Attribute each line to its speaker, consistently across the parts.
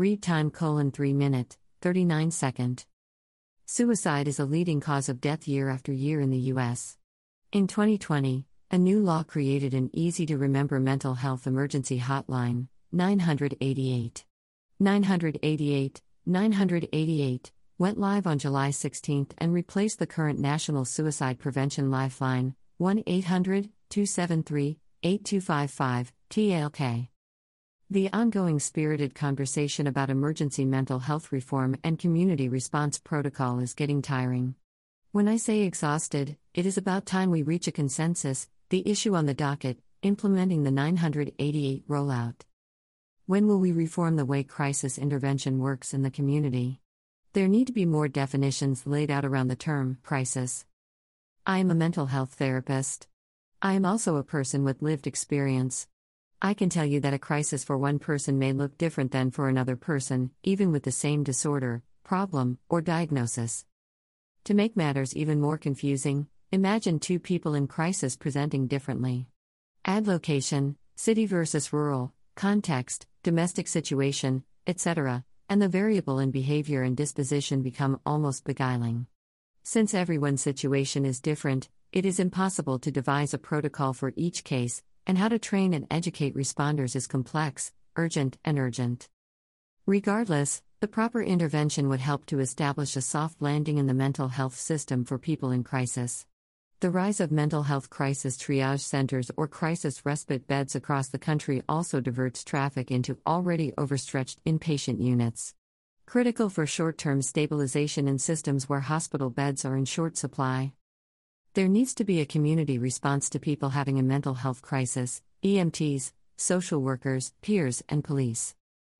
Speaker 1: Read time colon 3 minute, 39 second. Suicide is a leading cause of death year after year in the U.S. In 2020, a new law created an easy to remember mental health emergency hotline, 988. 988, 988, went live on July 16 and replaced the current National Suicide Prevention Lifeline, 1 800 273 8255, TLK. The ongoing spirited conversation about emergency mental health reform and community response protocol is getting tiring. When I say exhausted, it is about time we reach a consensus, the issue on the docket implementing the 988 rollout. When will we reform the way crisis intervention works in the community? There need to be more definitions laid out around the term crisis. I am a mental health therapist. I am also a person with lived experience. I can tell you that a crisis for one person may look different than for another person, even with the same disorder, problem, or diagnosis. To make matters even more confusing, imagine two people in crisis presenting differently. Add location, city versus rural, context, domestic situation, etc., and the variable in behavior and disposition become almost beguiling. Since everyone's situation is different, it is impossible to devise a protocol for each case, and how to train and educate responders is complex, urgent, and urgent. Regardless, the proper intervention would help to establish a soft landing in the mental health system for people in crisis. The rise of mental health crisis triage centers or crisis respite beds across the country also diverts traffic into already overstretched inpatient units. Critical for short term stabilization in systems where hospital beds are in short supply. There needs to be a community response to people having a mental health crisis, EMTs, social workers, peers, and police.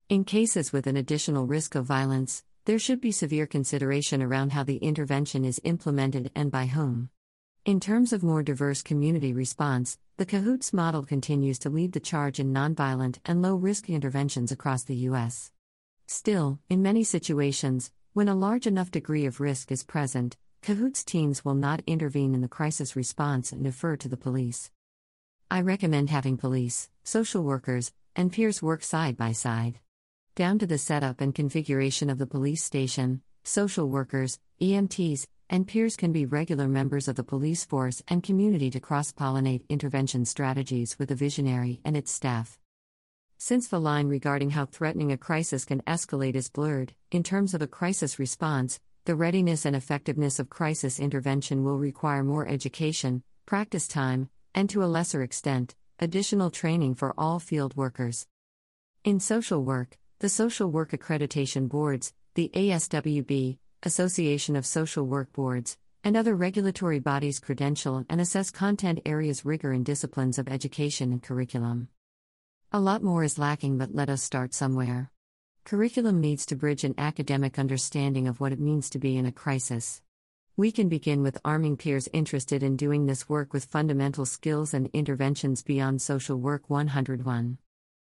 Speaker 1: In cases with an additional risk of violence, there should be severe consideration around how the intervention is implemented and by whom. In terms of more diverse community response, the CAHOOTS model continues to lead the charge in nonviolent and low risk interventions across the U.S. Still, in many situations, when a large enough degree of risk is present, CAHOOTS teams will not intervene in the crisis response and defer to the police. I recommend having police, social workers, and peers work side by side. Down to the setup and configuration of the police station, social workers, EMTs, and peers can be regular members of the police force and community to cross pollinate intervention strategies with the visionary and its staff. Since the line regarding how threatening a crisis can escalate is blurred, in terms of a crisis response, the readiness and effectiveness of crisis intervention will require more education, practice time, and to a lesser extent, additional training for all field workers. In social work, the Social Work Accreditation Boards, the ASWB, Association of Social Work Boards, and other regulatory bodies credential and assess content areas rigor and disciplines of education and curriculum. A lot more is lacking, but let us start somewhere. Curriculum needs to bridge an academic understanding of what it means to be in a crisis. We can begin with arming peers interested in doing this work with fundamental skills and interventions beyond social work 101.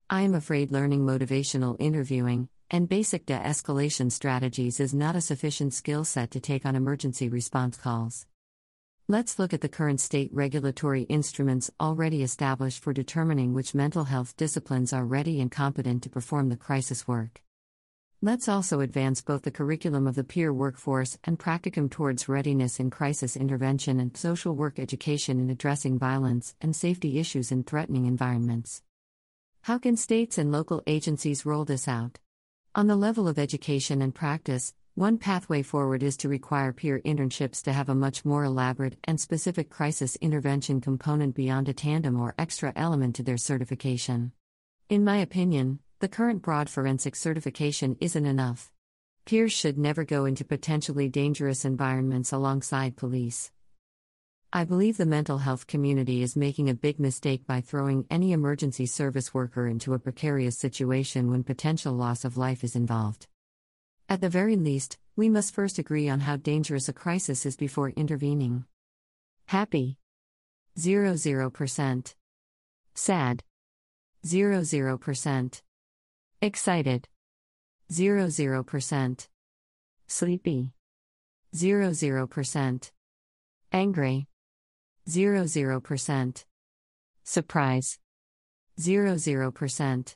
Speaker 1: I am afraid learning motivational interviewing and basic de escalation strategies is not a sufficient skill set to take on emergency response calls. Let's look at the current state regulatory instruments already established for determining which mental health disciplines are ready and competent to perform the crisis work. Let's also advance both the curriculum of the peer workforce and practicum towards readiness in crisis intervention and social work education in addressing violence and safety issues in threatening environments. How can states and local agencies roll this out? On the level of education and practice, one pathway forward is to require peer internships to have a much more elaborate and specific crisis intervention component beyond a tandem or extra element to their certification. In my opinion, the current broad forensic certification isn't enough. Peers should never go into potentially dangerous environments alongside police. I believe the mental health community is making a big mistake by throwing any emergency service worker into a precarious situation when potential loss of life is involved. At the very least, we must first agree on how dangerous a crisis is before intervening. Happy 00%. Sad 00%. Excited. 00%. Sleepy. 00%. Angry. 00%. Surprise. 00%.